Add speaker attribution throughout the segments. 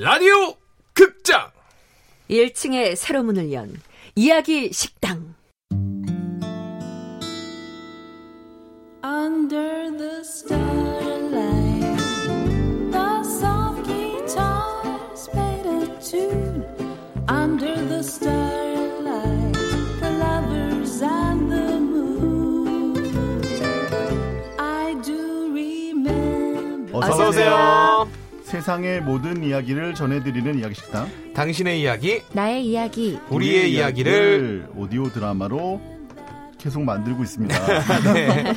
Speaker 1: 라디오 극장
Speaker 2: 1층에 새로 문을 연 이야기 식당 Under the starlight The soft guitars played a tune Under the starlight The lovers and the moon I do remember
Speaker 1: 어서 오세요.
Speaker 3: 세상의 모든 이야기를 전해드리는 이야기 식당.
Speaker 1: 당신의 이야기,
Speaker 2: 나의 이야기
Speaker 1: 우리의 이야기를
Speaker 3: 오디오 드라마로 계속 만들고 있습니다.
Speaker 1: 네.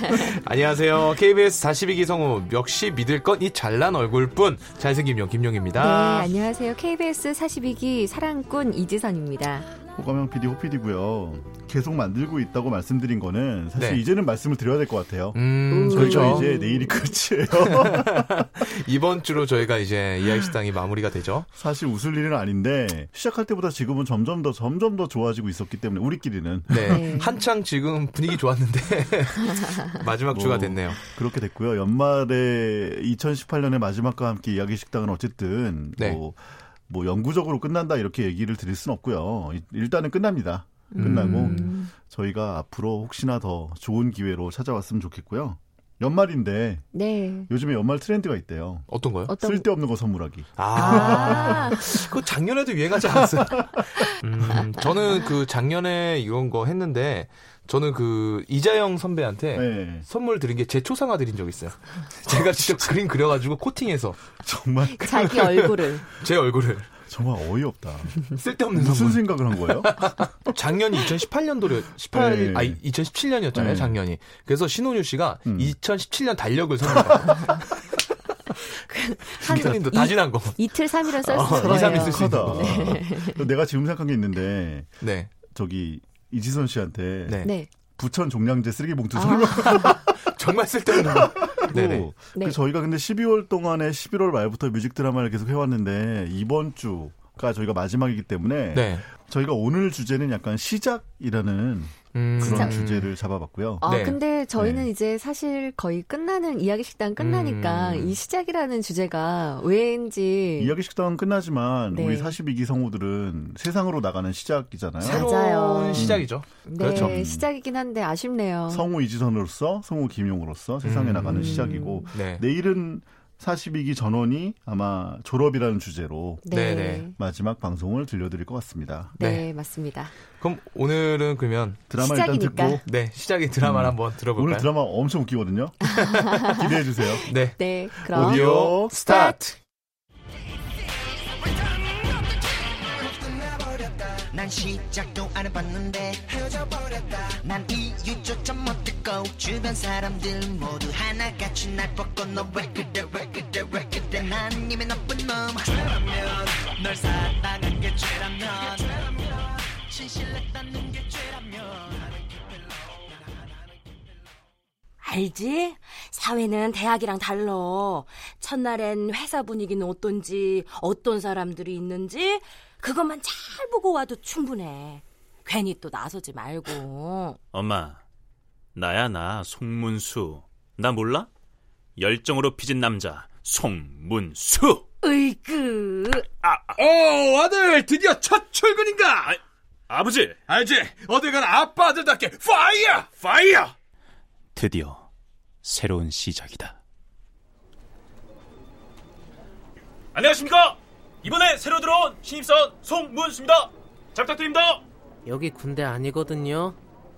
Speaker 1: 안녕하세요. KBS 42기 성우 역시 믿을 건 이 잘난 얼굴뿐 잘생김 용 김용입니다.
Speaker 2: 네 안녕하세요 KBS 42기 사랑꾼 이지선입니다
Speaker 3: 호감형 PD, 호PD고요. 계속 만들고 있다고 말씀드린 거는 사실
Speaker 1: 네.
Speaker 3: 이제는 말씀을 드려야 될 것 같아요.
Speaker 1: 음, 그렇죠.
Speaker 3: 이제 내일이 끝이에요.
Speaker 1: 이번 주로 저희가 이제 이야기 식당이 마무리가 되죠.
Speaker 3: 사실 웃을 일은 아닌데 시작할 때보다 지금은 점점 더 점점 더 좋아지고 있었기 때문에 우리끼리는
Speaker 1: 네.
Speaker 2: 네.
Speaker 1: 한창 지금 분위기 좋았는데 마지막 주가
Speaker 3: 뭐,
Speaker 1: 됐네요.
Speaker 3: 그렇게 됐고요. 연말에 2018년의 마지막과 함께 이야기 식당은 어쨌든
Speaker 1: 네.
Speaker 3: 뭐, 뭐 영구적으로 끝난다 이렇게 얘기를 드릴 순 없고요. 일- 일단은 끝납니다. 끝나고
Speaker 1: 음.
Speaker 3: 저희가 앞으로 혹시나 더 좋은 기회로 찾아왔으면 좋겠고요. 연말인데
Speaker 2: 네
Speaker 3: 요즘에 연말 트렌드가 있대요.
Speaker 1: 어떤 거요?
Speaker 2: 어떤
Speaker 3: 쓸데없는 거 선물하기.
Speaker 1: 아, 아그 작년에도 유행하지 않았어요? 음, 저는 그 작년에 이런 거 했는데 저는 그 이자영 선배한테
Speaker 3: 네.
Speaker 1: 선물 드린 게 제 초상화 드린 적 있어요. 제가 직접 그림 그려가지고 코팅해서
Speaker 3: 정말
Speaker 2: 자기 얼굴을
Speaker 1: 제 얼굴을
Speaker 3: 정말 어이없다.
Speaker 1: 쓸데없는
Speaker 3: 무슨
Speaker 1: 선물.
Speaker 3: 생각을 한 거예요?
Speaker 1: 작년이 2018년도로 18
Speaker 3: 네.
Speaker 1: 아니 2017년이었잖아요.
Speaker 3: 네.
Speaker 1: 작년이. 그래서 신혼유 씨가
Speaker 3: 음.
Speaker 1: 2017년 달력을 선물했어요.
Speaker 2: 한
Speaker 1: 선생님도
Speaker 2: 이-
Speaker 1: 다진한 거.
Speaker 2: 이틀 3일은 쓸
Speaker 1: 어,
Speaker 2: 수
Speaker 1: 이, 삼일
Speaker 2: 있어요
Speaker 1: 쓸수 있는 거.
Speaker 3: 하다. 내가 지금 생각한 게 있는데
Speaker 1: 네.
Speaker 3: 저기 이지선 씨한테
Speaker 1: 네.
Speaker 2: 네
Speaker 3: 부천 종량제 쓰레기 봉투
Speaker 2: 아.
Speaker 3: 선물
Speaker 1: 정말 쓸데없는 거. 네네.
Speaker 3: 고
Speaker 2: 네.
Speaker 3: 그 저희가 근데 12월 동안에 11월 말부터 뮤직 드라마를 계속 해왔는데 이번 주가 저희가 마지막이기 때문에
Speaker 1: 네.
Speaker 3: 저희가 오늘 주제는 약간 시작이라는
Speaker 1: 음,
Speaker 3: 그런
Speaker 2: 시작.
Speaker 3: 주제를 잡아봤고요.
Speaker 2: 아,
Speaker 1: 네.
Speaker 2: 근데 저희는
Speaker 3: 네.
Speaker 2: 이제 사실 거의 끝나는 이야기 식당 끝나니까
Speaker 1: 음.
Speaker 2: 이 시작이라는 주제가 왜인지
Speaker 3: 이야기 식당은 끝나지만
Speaker 2: 네.
Speaker 3: 우리 42기 성우들은 세상으로 나가는 시작이잖아요.
Speaker 1: 새로운
Speaker 2: 맞아요.
Speaker 1: 시작이죠.
Speaker 2: 네,
Speaker 1: 그렇죠.
Speaker 2: 시작이긴 한데 아쉽네요.
Speaker 3: 성우 이지선으로서 성우 김용으로서 세상에
Speaker 1: 음.
Speaker 3: 나가는 시작이고
Speaker 1: 네.
Speaker 3: 내일은 42기 전원이 아마 졸업이라는 주제로
Speaker 1: 네,
Speaker 2: 네.
Speaker 1: 네.
Speaker 3: 마지막 방송을 들려드릴 것 같습니다.
Speaker 2: 네,
Speaker 1: 네.
Speaker 2: 맞습니다.
Speaker 1: 그럼 오늘은 그러면
Speaker 3: 드라마
Speaker 2: 시작이니까.
Speaker 3: 일단 듣고
Speaker 1: 네 시작의 드라마를 한번 들어볼까요?
Speaker 3: 오늘 드라마 엄청 웃기거든요. 기대해 주세요.
Speaker 1: 네.
Speaker 2: 네, 그럼
Speaker 3: 오디오
Speaker 1: 스타트.
Speaker 4: 시작도 안 해봤는데 헤어져버렸다. 난 이유조차 못 듣고 주변 사람들 모두 하나같이 날 벗고 너 왜 그래 왜 그래 왜 그래. 난 이미 나쁜 놈. 죄라면 널 사랑한 게 죄라면. 진실했다는 게 죄라면.
Speaker 5: 알지? 사회는 대학이랑 달라. 첫날엔 회사 분위기는 어떤지, 어떤 사람들이 있는지, 그것만 잘 보고 와도 충분해. 괜히 또 나서지 말고.
Speaker 6: 엄마, 나야 나 송문수. 나 몰라? 열정으로 빚은 남자 송문수.
Speaker 5: 으이그.
Speaker 1: 어 아들 드디어 첫 출근인가?
Speaker 6: 아 버지,
Speaker 1: 알지? 어딜 가나 아빠 아들답게 파이어 파이어.
Speaker 6: 드디어 새로운 시작이다. 안녕하십니까? 이번에 새로 들어온 신입사원 송문수입니다. 잘 부탁드립니다.
Speaker 7: 여기 군대 아니거든요.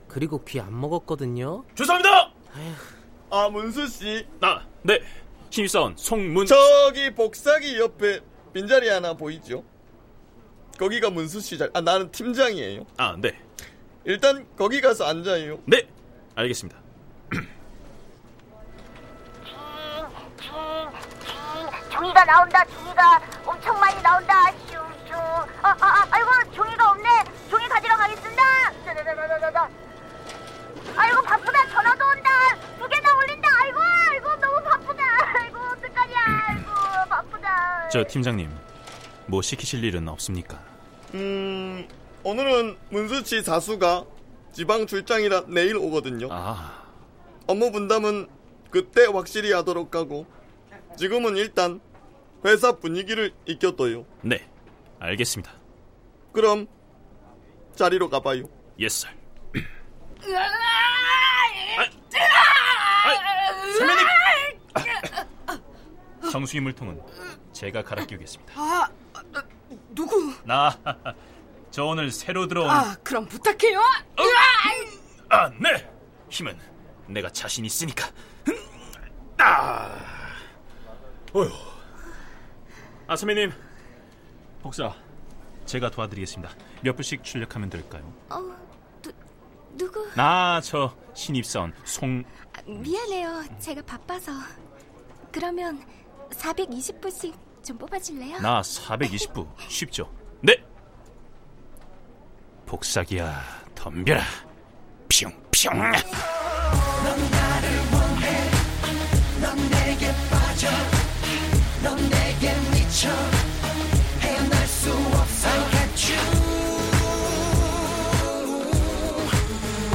Speaker 7: 그리고 귀 안 먹었거든요.
Speaker 6: 죄송합니다.
Speaker 8: 아 문수 씨
Speaker 6: 아, 네. 신입사원 송문.
Speaker 8: 저기 복사기 옆에 빈자리 하나 보이죠? 거기가 문수 씨 자리. 아 나는 팀장이에요.
Speaker 6: 아, 네.
Speaker 8: 일단 거기 가서 앉아요.
Speaker 6: 네. 알겠습니다.
Speaker 9: 종이가 나온다 종이가 엄청 많이 나온다. 슝슝. 아, 아, 아, 아이고 종이가 없네. 종이 가지러 가겠습니다. 짜자자자자자. 아이고 바쁘다. 전화도 온다. 두 개나 올린다. 아이고 아이고 너무 바쁘다. 아이고 어떡하냐. 아이고 바쁘다.
Speaker 6: 저 팀장님, 뭐 시키실 일은 없습니까?
Speaker 8: 음 오늘은 문수 씨 사수가 지방 출장이라 내일 오거든요.
Speaker 6: 아,
Speaker 8: 업무 분담은 그때 확실히 하도록 하고 지금은 일단 회사 분위기를 익혔어요.
Speaker 6: 네, 알겠습니다.
Speaker 8: 그럼 자리로 가봐요.
Speaker 6: Yes, yes, 아, 선배님! 정수기 물통은 제가 갈아 끼우겠습니다.
Speaker 5: 아, 누구?
Speaker 6: 나, 저 오늘 새로 들어온.
Speaker 5: 아, 그럼 부탁해요.
Speaker 6: 어? 아, 네. 힘은 내가 자신 있으니까. 아, 어휴. 아, 선배님. 복사, 제가 도와드리겠습니다. 몇 분씩 출력하면 될까요?
Speaker 10: 어, 누, 누구?
Speaker 6: 나, 저 신입사원 송.
Speaker 10: 아, 미안해요. 제가 바빠서. 그러면 420부씩 좀 뽑아줄래요?
Speaker 6: 나 420부 쉽죠? 네. 복사기야 덤벼라. 뿅 뿅. 미쳐. 헤어날 수 없어. I got you.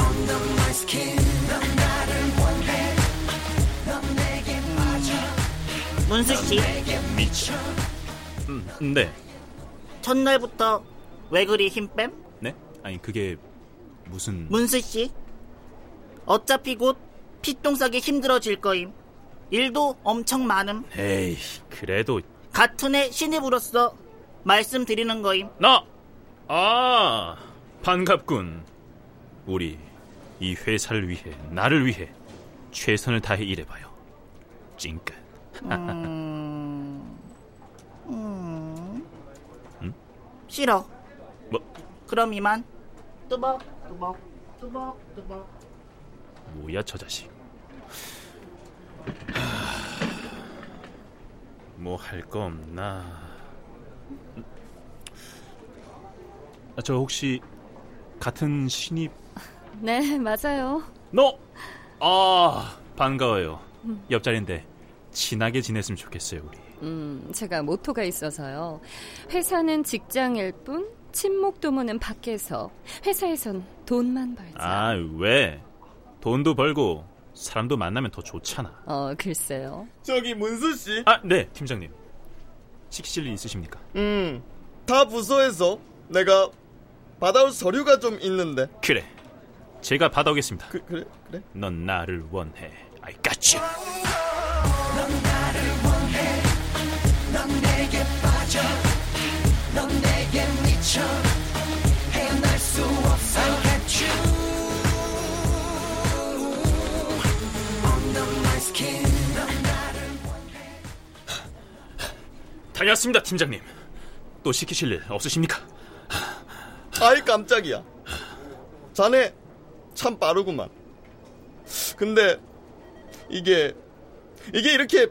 Speaker 6: Under my skin. 넌 나를 원해. 넌 내게 빠져.
Speaker 11: 문수 씨.
Speaker 6: 미쳐. 음, 네.
Speaker 11: 첫날부터 왜 그리 힘 뺨?
Speaker 6: 네? 아니 그게 무슨
Speaker 11: 문수 씨. 어차피 곧 피똥 싸기 힘들어질 거임. 일도 엄청 많음.
Speaker 6: 에이, 그래도
Speaker 11: 같은 애 신입으로서 말씀드리는 거임.
Speaker 6: 나. 아, 반갑군. 우리 이 회사를 위해 나를 위해 최선을 다해 일해봐요. 찡긋.
Speaker 11: 음... 음...
Speaker 6: 응?
Speaker 11: 싫어.
Speaker 6: 뭐?
Speaker 11: 그럼 이만. 뚜벅 뚜벅 뚜벅 뚜벅.
Speaker 6: 뭐야 저 자식. 뭐 할 거 없나? 아, 저 혹시 같은 신입?
Speaker 12: 네, 맞아요.
Speaker 6: 너? 아, 반가워요. 옆자리인데 친하게 지냈으면 좋겠어요, 우리.
Speaker 12: 음, 제가 모토가 있어서요. 회사는 직장일 뿐, 친목 도모는 밖에서. 회사에선 돈만 벌자.
Speaker 6: 아, 왜? 돈도 벌고 사람도 만나면 더 좋잖아.
Speaker 12: 어, 글쎄요.
Speaker 8: 저기 문수 씨.
Speaker 6: 아, 네, 팀장님. 시키실 일 있으십니까?
Speaker 8: 음, 다 부서에서 내가 받아올 서류가 좀 있는데.
Speaker 6: 그래. 제가 받아오겠습니다.
Speaker 8: 그, 그래, 그래.
Speaker 6: 넌 나를 원해. I got you. 넌 나를 원해. 넌 내게 빠져. 넌 내게 미쳐. 다녀왔습니다, 팀장님. 또 시키실 일 없으십니까?
Speaker 8: 아이 깜짝이야. 자네 참 빠르구만. 근데 이게 이게 이렇게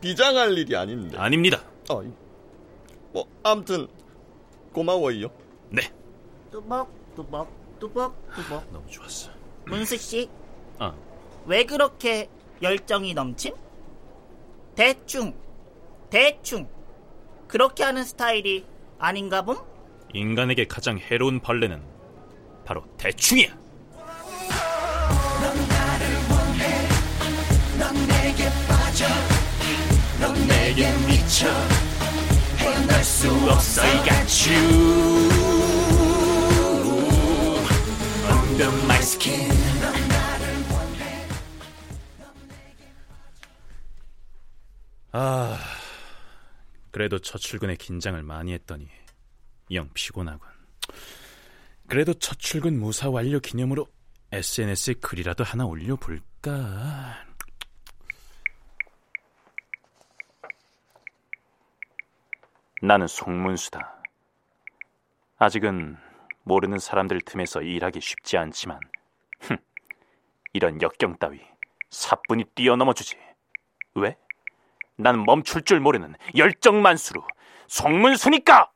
Speaker 8: 비장할 일이 아닌데.
Speaker 6: 아닙니다.
Speaker 8: 어, 뭐 아무튼 고마워요.
Speaker 6: 네.
Speaker 11: 뚜벅 뚜벅 뚜벅 뚜벅.
Speaker 6: 너무 좋았어.
Speaker 11: 문수 씨.
Speaker 6: 아.
Speaker 11: 왜 그렇게 열정이 넘침? 대충 대충 그렇게 하는 스타일이 아닌가 봄?
Speaker 6: 인간에게 가장 해로운 벌레는 바로 대충이야. 넌 나를 원해. 넌 내게 빠져. 넌 내게 미쳐. 헤어날 수 없어. I got you. Under my skin. 넌 나를 원해. 아, 그래도 첫 출근에 긴장을 많이 했더니 영 피곤하군. 그래도 첫 출근 무사 완료 기념으로 SNS에 글이라도 하나 올려볼까? 나는 송문수다. 아직은 모르는 사람들 틈에서 일하기 쉽지 않지만, 흠, 이런 역경 따위 사뿐히 뛰어넘어주지. 왜? 난 멈출 줄 모르는 열정만수로 송문수니까!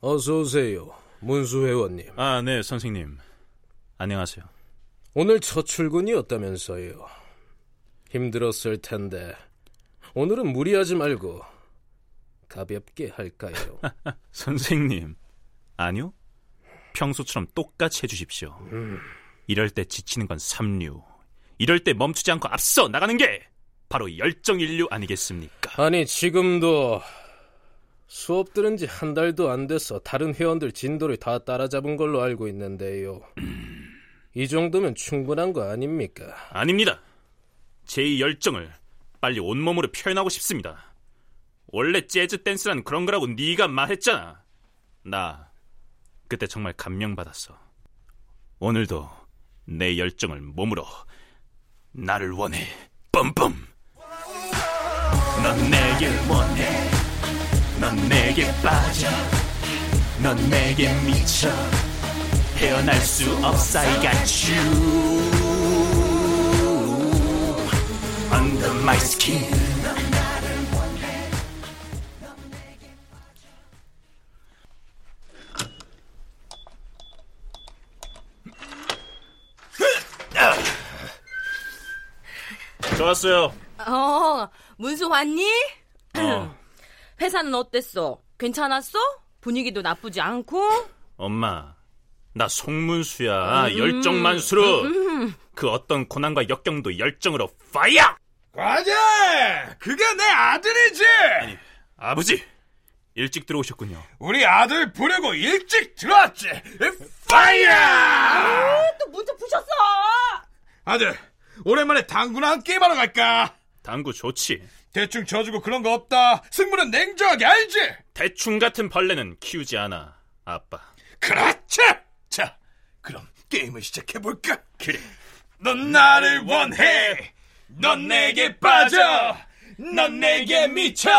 Speaker 7: 어서 오세요, 문수 회원님.
Speaker 6: 아, 네, 선생님. 안녕하세요.
Speaker 7: 오늘 첫 출근이었다면서요. 힘들었을 텐데 오늘은 무리하지 말고 가볍게 할까요?
Speaker 6: 선생님, 아니요. 평소처럼 똑같이 해주십시오.
Speaker 7: 음.
Speaker 6: 이럴 때 지치는 건 삼류. 이럴 때 멈추지 않고 앞서 나가는 게 바로 열정 인류 아니겠습니까?
Speaker 7: 아니 지금도 수업 들은 지 한 달도 안 돼서 다른 회원들 진도를 다 따라잡은 걸로 알고 있는데요. 이 정도면 충분한 거 아닙니까?
Speaker 6: 아닙니다. 제이 열정을 빨리 온몸으로 표현하고 싶습니다. 원래 재즈 댄스란 그런 거라고 네가 말했잖아. 나 그때 정말 감명받았어. 오늘도 내 열정을 몸으로 나를 원해. 뿜뿜. 넌 내게 원해. 넌 내게 빠져. 넌 내게 미쳐. 헤어날 수 없어. I got you. Under my skin. 좋았어요.
Speaker 5: 어, 문수 왔니?
Speaker 6: 어,
Speaker 5: 회사는 어땠어? 괜찮았어? 분위기도 나쁘지 않고?
Speaker 6: 엄마, 나 송문수야.
Speaker 5: 음,
Speaker 6: 열정 만수르.
Speaker 5: 음.
Speaker 6: 그 어떤 고난과 역경도 열정으로 Fire!
Speaker 13: 과제! 그게 내 아들이지!
Speaker 6: 아버지, 일찍 들어오셨군요.
Speaker 13: 우리 아들 보려고 일찍 들어왔지! Fire!
Speaker 5: 또 문자 부셨어!
Speaker 13: 아들, 오랜만에 당구나 한 게임하러 갈까?
Speaker 6: 당구 좋지.
Speaker 13: 대충 져주고 그런 거 없다. 승부는 냉정하게 알지?
Speaker 6: 대충 같은 벌레는 키우지 않아, 아빠.
Speaker 13: 그렇지! 자, 그럼 게임을 시작해볼까?
Speaker 6: 그래.
Speaker 13: 넌 나를 원해! 넌 내게 빠져! 넌 내게 미쳐!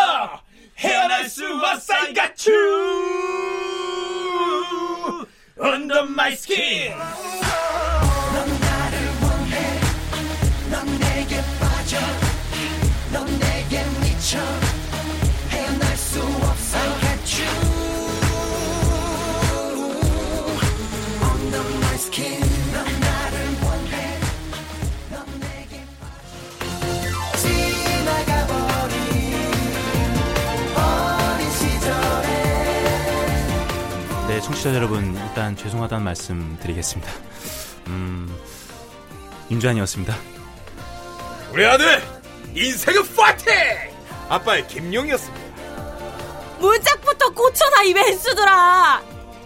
Speaker 13: 헤어날 수 없어, I got you! Under my skin!
Speaker 6: 청취자 여러분, 일단 죄송하다는 말씀 드리겠습니다. 음, 임주환이었습니다.
Speaker 13: 우리 아들 인생은 파이팅! 아빠의 김용이었습니다.
Speaker 5: 문짝부터 고쳐놔, 이 왼수들아!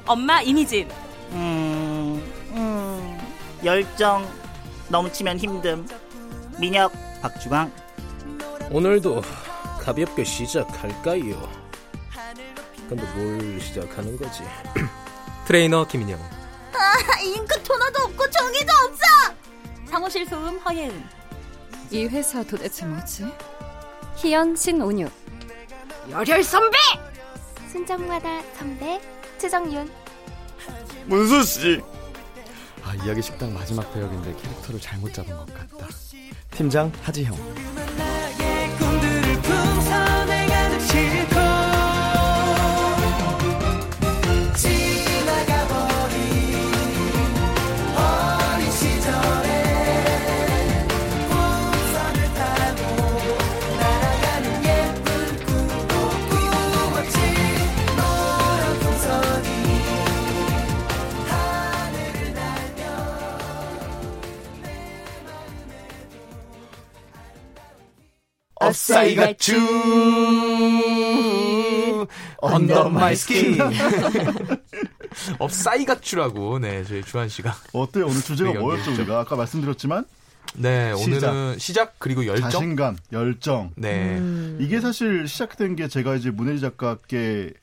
Speaker 5: 엄마, 이미진.
Speaker 11: 음, 음, 열정 넘치면 힘듦. 민혁, 박주광.
Speaker 7: 오늘도 가볍게 시작할까요? 근데 뭘 시작하는 거지?
Speaker 14: 트레이너 김인영.
Speaker 15: 아, 잉크 토너도 없고 종이도 없어.
Speaker 5: 사무실 소음 허예은.
Speaker 12: 이 회사 도대체 뭐지? 희연 신온유.
Speaker 5: 열혈 선배!
Speaker 10: 순정마다 선배 최정윤
Speaker 8: 문수 씨.
Speaker 4: 아, 이야기 식당 마지막 배역인데 캐릭터를 잘못 잡은 것 같다. 팀장 하지형.
Speaker 1: 업사이 가추 under my skin 업사이 가추라고 네 저희 주한 씨가
Speaker 3: 어때요? 오늘 주제가
Speaker 1: 네,
Speaker 3: 뭐였죠? 우리가 아까 말씀드렸지만
Speaker 1: 네 오늘은 시작 그리고 열정
Speaker 3: 자신감, 열정.
Speaker 1: 네.
Speaker 3: 음. 이게 사실 시작된 게 제가 이제 문혜리 작가께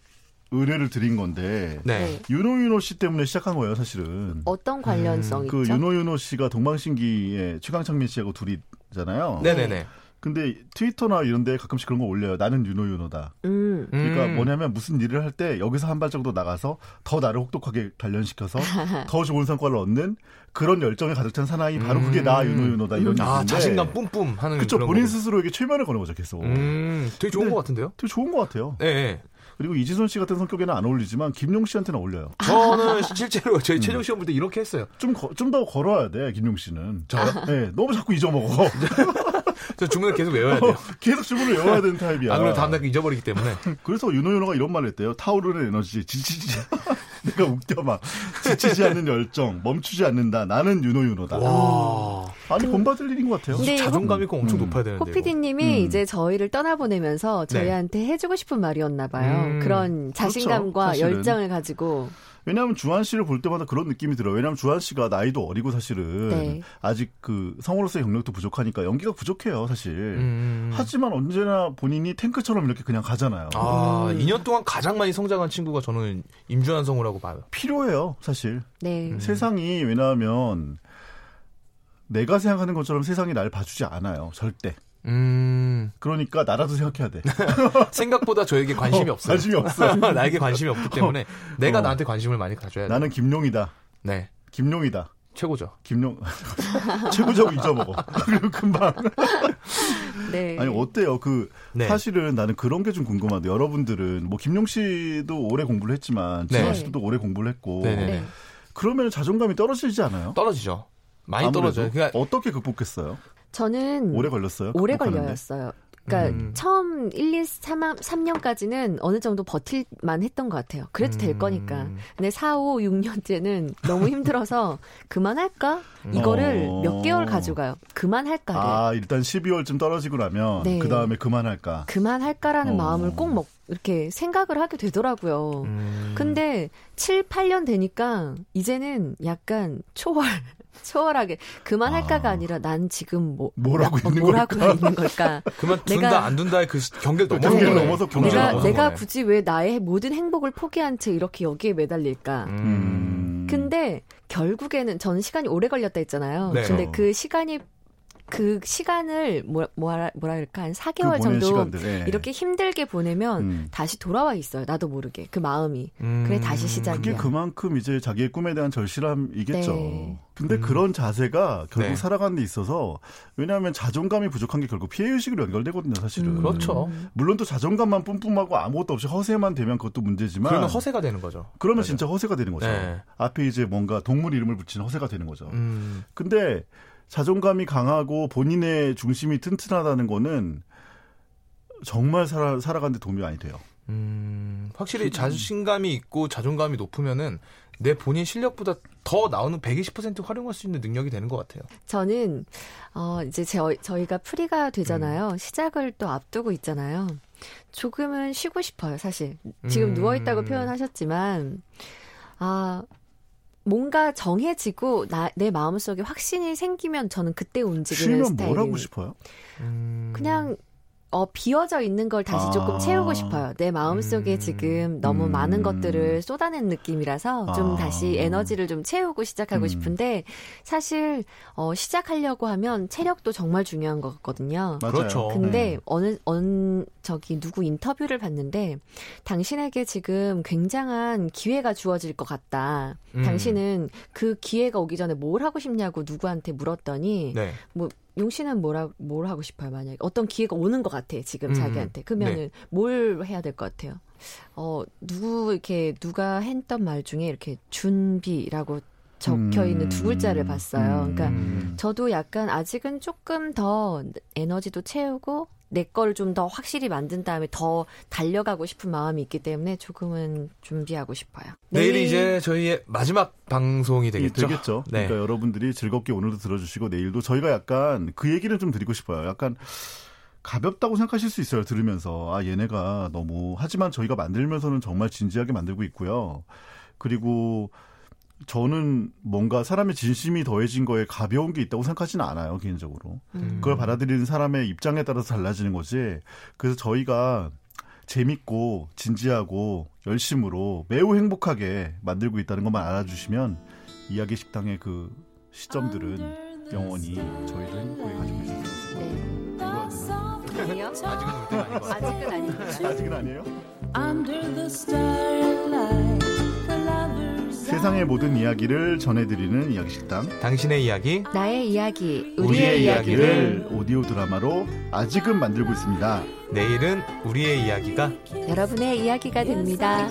Speaker 3: 의뢰를 드린 건데
Speaker 2: 네.
Speaker 3: 유노윤호 씨 때문에 시작한 거예요, 사실은.
Speaker 2: 어떤 관련성
Speaker 3: 그
Speaker 2: 있죠?
Speaker 3: 유노윤호 씨가 동방신기의 최강창민 씨하고 둘이잖아요.
Speaker 1: 네네네.
Speaker 3: 근데 트위터나 이런 데 가끔씩 그런 거 올려요. 나는 윤호 윤호다.
Speaker 2: 음.
Speaker 3: 그러니까
Speaker 1: 음.
Speaker 3: 뭐냐면 무슨 일을 할 때 여기서 한 발 정도 나가서 더 나를 혹독하게 단련시켜서 더 좋은 성과를 얻는 그런 열정에 가득 찬 사나이 바로 그게 나 윤호 윤호다 이런
Speaker 1: 아
Speaker 3: 얘기인데
Speaker 1: 자신감 뿜뿜 하는
Speaker 3: 그쵸
Speaker 1: 그런
Speaker 3: 본인
Speaker 1: 거고.
Speaker 3: 스스로에게 최면을 거는 거죠 계속.
Speaker 1: 음 되게 좋은 것 같은데요?
Speaker 3: 되게 좋은 것 같아요.
Speaker 1: 네.
Speaker 3: 그리고 이지선 씨 같은 성격에는 안 어울리지만 김용 씨한테는 어울려요.
Speaker 1: 저는 실제로 저희 최종 시험 볼 때 이렇게 했어요.
Speaker 3: 좀 좀 더 걸어야 돼 김용 씨는.
Speaker 1: 저요?
Speaker 3: 네, 너무 자꾸 잊어먹어.
Speaker 1: 저 주문을 계속 외워야 돼요.
Speaker 3: 계속 주문을 외워야 되는 타입이야.
Speaker 1: 아 그럼 다음날 잊어버리기 때문에.
Speaker 3: 그래서 윤호 윤호가 이런 말을 했대요. 타오르는 에너지, 지치지. 내가 웃겨 막 지치지 않는 열정, 멈추지 않는다. 나는 윤호 윤호다.
Speaker 1: 와.
Speaker 3: 아니 본받을 일인 것 같아요.
Speaker 2: 근데
Speaker 1: 자존감이 꼭 엄청 높아야 되는데.
Speaker 2: 호피디님이
Speaker 3: 음.
Speaker 2: 이제 저희를 떠나보내면서
Speaker 3: 네.
Speaker 2: 저희한테 해주고 싶은 말이었나 봐요.
Speaker 3: 음.
Speaker 2: 그런 자신감과
Speaker 3: 그렇죠.
Speaker 2: 열정을 가지고.
Speaker 3: 왜냐하면 주한 씨를 볼 때마다 그런 느낌이 들어요. 왜냐하면 주한 씨가 나이도 어리고 사실은
Speaker 2: 네.
Speaker 3: 아직 그 성우로서의 경력도 부족하니까 연기가 부족해요, 사실.
Speaker 1: 음.
Speaker 3: 하지만 언제나 본인이 탱크처럼 이렇게 그냥 가잖아요.
Speaker 1: 아,
Speaker 2: 음.
Speaker 1: 2년 동안 가장 많이 성장한 친구가 저는 임주환 성우라고 봐요.
Speaker 3: 필요해요, 사실.
Speaker 2: 네.
Speaker 3: 세상이 왜냐하면 내가 생각하는 것처럼 세상이 날 봐주지 않아요, 절대.
Speaker 1: 음.
Speaker 3: 그러니까 나라도 생각해야 돼.
Speaker 1: 생각보다 저에게 관심이
Speaker 3: 어,
Speaker 1: 없어요.
Speaker 3: 관심이 없어요.
Speaker 1: 나에게 관심이 없기 때문에 내가
Speaker 3: 어.
Speaker 1: 나한테 관심을 많이 가져야 돼.
Speaker 3: 나는 김용이다.
Speaker 1: 네.
Speaker 3: 김용이다.
Speaker 1: 최고죠.
Speaker 3: 김용 최고자고 잊어먹어. 그리고 금방.
Speaker 2: 네.
Speaker 3: 아니 어때요? 그
Speaker 1: 네.
Speaker 3: 사실은 나는 그런 게 좀 궁금한데 여러분들은 뭐 김용 씨도 오래 공부를 했지만
Speaker 1: 네.
Speaker 3: 지원 씨도 오래 공부를 했고
Speaker 1: 네네네. 네.
Speaker 3: 그러면 자존감이 떨어지지 않아요?
Speaker 1: 떨어지죠. 많이? 떨어져요. 그러니까
Speaker 3: 어떻게 극복했어요?
Speaker 2: 저는
Speaker 3: 오래 걸렸어요?
Speaker 2: 오래? 걸렸어요. 그러니까
Speaker 1: 음.
Speaker 2: 처음 1, 2, 3, 3년까지는 어느 정도 버틸만 했던 것 같아요. 그래도 될
Speaker 1: 음.
Speaker 2: 거니까. 근데 4, 5, 6년째는 너무 힘들어서 그만할까? 이거를
Speaker 3: 어.
Speaker 2: 몇 개월 가져가요. 그만할까를.
Speaker 3: 아 일단 12월쯤 떨어지고 나면
Speaker 2: 네.
Speaker 3: 그 다음에 그만할까?
Speaker 2: 그만할까라는
Speaker 3: 어.
Speaker 2: 마음을 꼭 먹, 이렇게 생각을 하게 되더라고요.
Speaker 1: 음.
Speaker 2: 근데 7, 8년 되니까 이제는 약간 초월, 초월하게 그만할까가 아. 니라난 지금 뭐,
Speaker 3: 뭘 하고
Speaker 2: 어,
Speaker 3: 있는
Speaker 2: 뭘
Speaker 3: 걸까?
Speaker 2: 하고 있는 걸까?
Speaker 1: 그만
Speaker 2: 내가-
Speaker 1: 둔다 안 둔다의 그 시- 경계를 넘어서
Speaker 3: 경계를
Speaker 1: 거네.
Speaker 3: 넘어서
Speaker 1: 경계를
Speaker 2: 내가
Speaker 1: 넘어서
Speaker 2: 내가. 굳이 왜 나의 모든 행복을 포기한 채 이렇게 여기에 매달릴까?
Speaker 3: 음.
Speaker 2: 근데 결국에는 저는 시간이 오래 걸렸다 했잖아요.
Speaker 1: 네.
Speaker 2: 근데 그 시간이 그 시간을 뭐, 뭐라 뭐라 그럴까 한 4개월
Speaker 3: 그
Speaker 2: 정도
Speaker 3: 시간들, 예.
Speaker 2: 이렇게 힘들게 보내면
Speaker 3: 음.
Speaker 2: 다시 돌아와 있어요. 나도 모르게 그 마음이.
Speaker 1: 음.
Speaker 2: 그래 다시 시작이야.
Speaker 3: 그게 그만큼 이제 자기의 꿈에 대한 절실함이겠죠.
Speaker 2: 네.
Speaker 3: 근데 그런 자세가 결국
Speaker 1: 네.
Speaker 3: 살아가는 데 있어서 왜냐하면 자존감이 부족한 게 결국 피해의식으로 연결되거든요, 사실은.
Speaker 1: 그렇죠.
Speaker 3: 물론 또 자존감만 뿜뿜하고 아무것도 없이 허세만 되면 그것도 문제지만.
Speaker 1: 그러면 허세가 되는 거죠.
Speaker 3: 그러면
Speaker 1: 맞아요.
Speaker 3: 진짜 허세가 되는 거죠.
Speaker 1: 네.
Speaker 3: 앞에 이제 뭔가 동물 이름을 붙이는 허세가 되는 거죠.
Speaker 1: 음.
Speaker 3: 근데 자존감이 강하고 본인의 중심이 튼튼하다는 거는 정말 살아, 살아가는 데 도움이 많이 돼요.
Speaker 1: 음, 확실히 자신감이 있고 자존감이 높으면은 내 본인 실력보다 더 나오는 120% 활용할 수 있는 능력이 되는 것 같아요.
Speaker 2: 저는 어 이제 저, 저희가 프리가 되잖아요.
Speaker 1: 음.
Speaker 2: 시작을 또 앞두고 있잖아요. 조금은 쉬고 싶어요, 사실. 지금
Speaker 1: 음.
Speaker 2: 누워 있다고 표현하셨지만 아 뭔가 정해지고 나, 내 마음속에 확신이 생기면 저는 그때 움직이는 스타일이에요.
Speaker 3: 뭘 하고 싶어요?
Speaker 1: 음.
Speaker 2: 그냥 어 비어져 있는 걸 다시 조금
Speaker 3: 아.
Speaker 2: 채우고 싶어요. 내 마음속에
Speaker 1: 음.
Speaker 2: 지금 너무
Speaker 3: 음.
Speaker 2: 많은 것들을 쏟아낸 느낌이라서 좀
Speaker 3: 아.
Speaker 2: 다시 에너지를 좀 채우고 시작하고
Speaker 3: 음.
Speaker 2: 싶은데 사실 어 시작하려고 하면 체력도 정말 중요한 것 같거든요.
Speaker 3: 맞아요.
Speaker 1: 그렇죠.
Speaker 2: 근데
Speaker 3: 네.
Speaker 2: 어느 어느 저기 누구 인터뷰를 봤는데 당신에게 지금 굉장한 기회가 주어질 것 같다.
Speaker 1: 음.
Speaker 2: 당신은 그 기회가 오기 전에 뭘 하고 싶냐고 누구한테 물었더니
Speaker 1: 네.
Speaker 2: 뭐 용 씨는 뭐라 뭘 하고 싶어요 만약에? 어떤 기회가 오는 것 같아 지금
Speaker 1: 음,
Speaker 2: 자기한테. 그러면은
Speaker 1: 네.
Speaker 2: 뭘 해야 될 것 같아요? 어 누구 이렇게 누가 했던 말 중에 이렇게 준비라고 적혀 있는 두 글자를 봤어요. 그러니까
Speaker 3: 음.
Speaker 2: 저도 약간 아직은 조금 더 에너지도 채우고 내 거를 좀 더 확실히 만든 다음에 더 달려가고 싶은 마음이 있기 때문에 조금은 준비하고 싶어요.
Speaker 1: 내일이
Speaker 2: 내일-
Speaker 1: 이제 저희의 마지막 방송이 되겠죠.
Speaker 3: 되겠죠.
Speaker 1: 네.
Speaker 3: 그러니까 여러분들이 즐겁게 오늘도 들어주시고 내일도 저희가 약간 그 얘기를 좀 드리고 싶어요. 약간 가볍다고 생각하실 수 있어요. 들으면서 아 얘네가 너무 하지만 저희가 만들면서는 정말 진지하게 만들고 있고요. 그리고 저는 뭔가 사람의 진심이 더해진 거에 가벼운 게 있다고 생각하지는 않아요 개인적으로.
Speaker 2: 음.
Speaker 3: 그걸 받아들이는 사람의 입장에 따라서 달라지는 거지. 그래서 저희가 재밌고 진지하고 열심으로 매우 행복하게 만들고 있다는 것만 알아주시면 이야기 식당의 그 시점들은 영원히 저희를 행복하게 가지고 있을 수 있을 것 같아요.
Speaker 2: 아니요?
Speaker 1: 아직은.
Speaker 2: 아직은 아니고요.
Speaker 3: 아직은 아니에요? 세상의 모든 이야기를 전해드리는 이야기 식당.
Speaker 1: 당신의 이야기
Speaker 2: 나의 이야기, 우리의,
Speaker 1: 우리의
Speaker 2: 이야기를
Speaker 3: 오디오 드라마로 아직은 만들고 있습니다.
Speaker 1: 내일은 우리의 이야기가
Speaker 2: 여러분의 이야기가 됩니다.